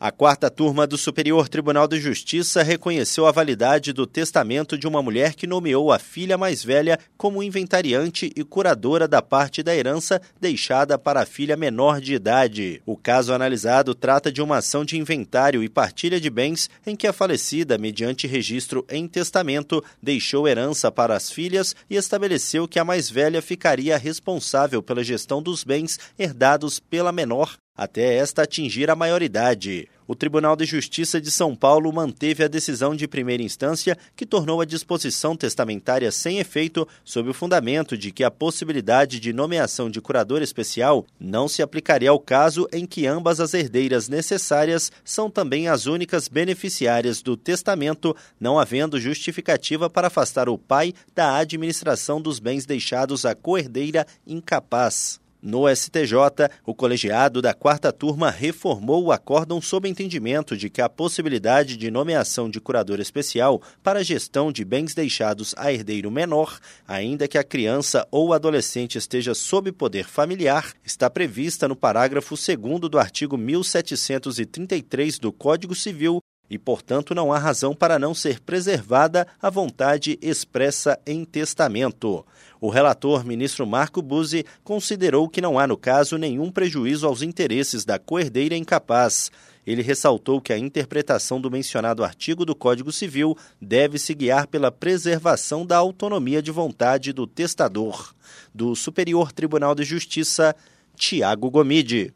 A quarta turma do Superior Tribunal de Justiça reconheceu a validade do testamento de uma mulher que nomeou a filha mais velha como inventariante e curadora da parte da herança deixada para a filha menor de idade. O caso analisado trata de uma ação de inventário e partilha de bens em que a falecida, mediante registro em testamento, deixou herança para as filhas e estabeleceu que a mais velha ficaria responsável pela gestão dos bens herdados pela menor até esta atingir a maioridade. O Tribunal de Justiça de São Paulo manteve a decisão de primeira instância que tornou a disposição testamentária sem efeito sob o fundamento de que a possibilidade de nomeação de curador especial não se aplicaria ao caso em que ambas as herdeiras necessárias são também as únicas beneficiárias do testamento, não havendo justificativa para afastar o pai da administração dos bens deixados à coerdeira incapaz. No STJ, o colegiado da quarta turma reformou o acórdão sob entendimento de que a possibilidade de nomeação de curador especial para gestão de bens deixados a herdeiro menor, ainda que a criança ou adolescente esteja sob poder familiar, está prevista no parágrafo 2 do artigo 1733 do Código Civil e, portanto, não há razão para não ser preservada a vontade expressa em testamento. O relator, ministro Marco Buzzi, considerou que não há, no caso, nenhum prejuízo aos interesses da coerdeira incapaz. Ele ressaltou que a interpretação do mencionado artigo do Código Civil deve se guiar pela preservação da autonomia de vontade do testador. Do Superior Tribunal de Justiça, Tiago Gomide.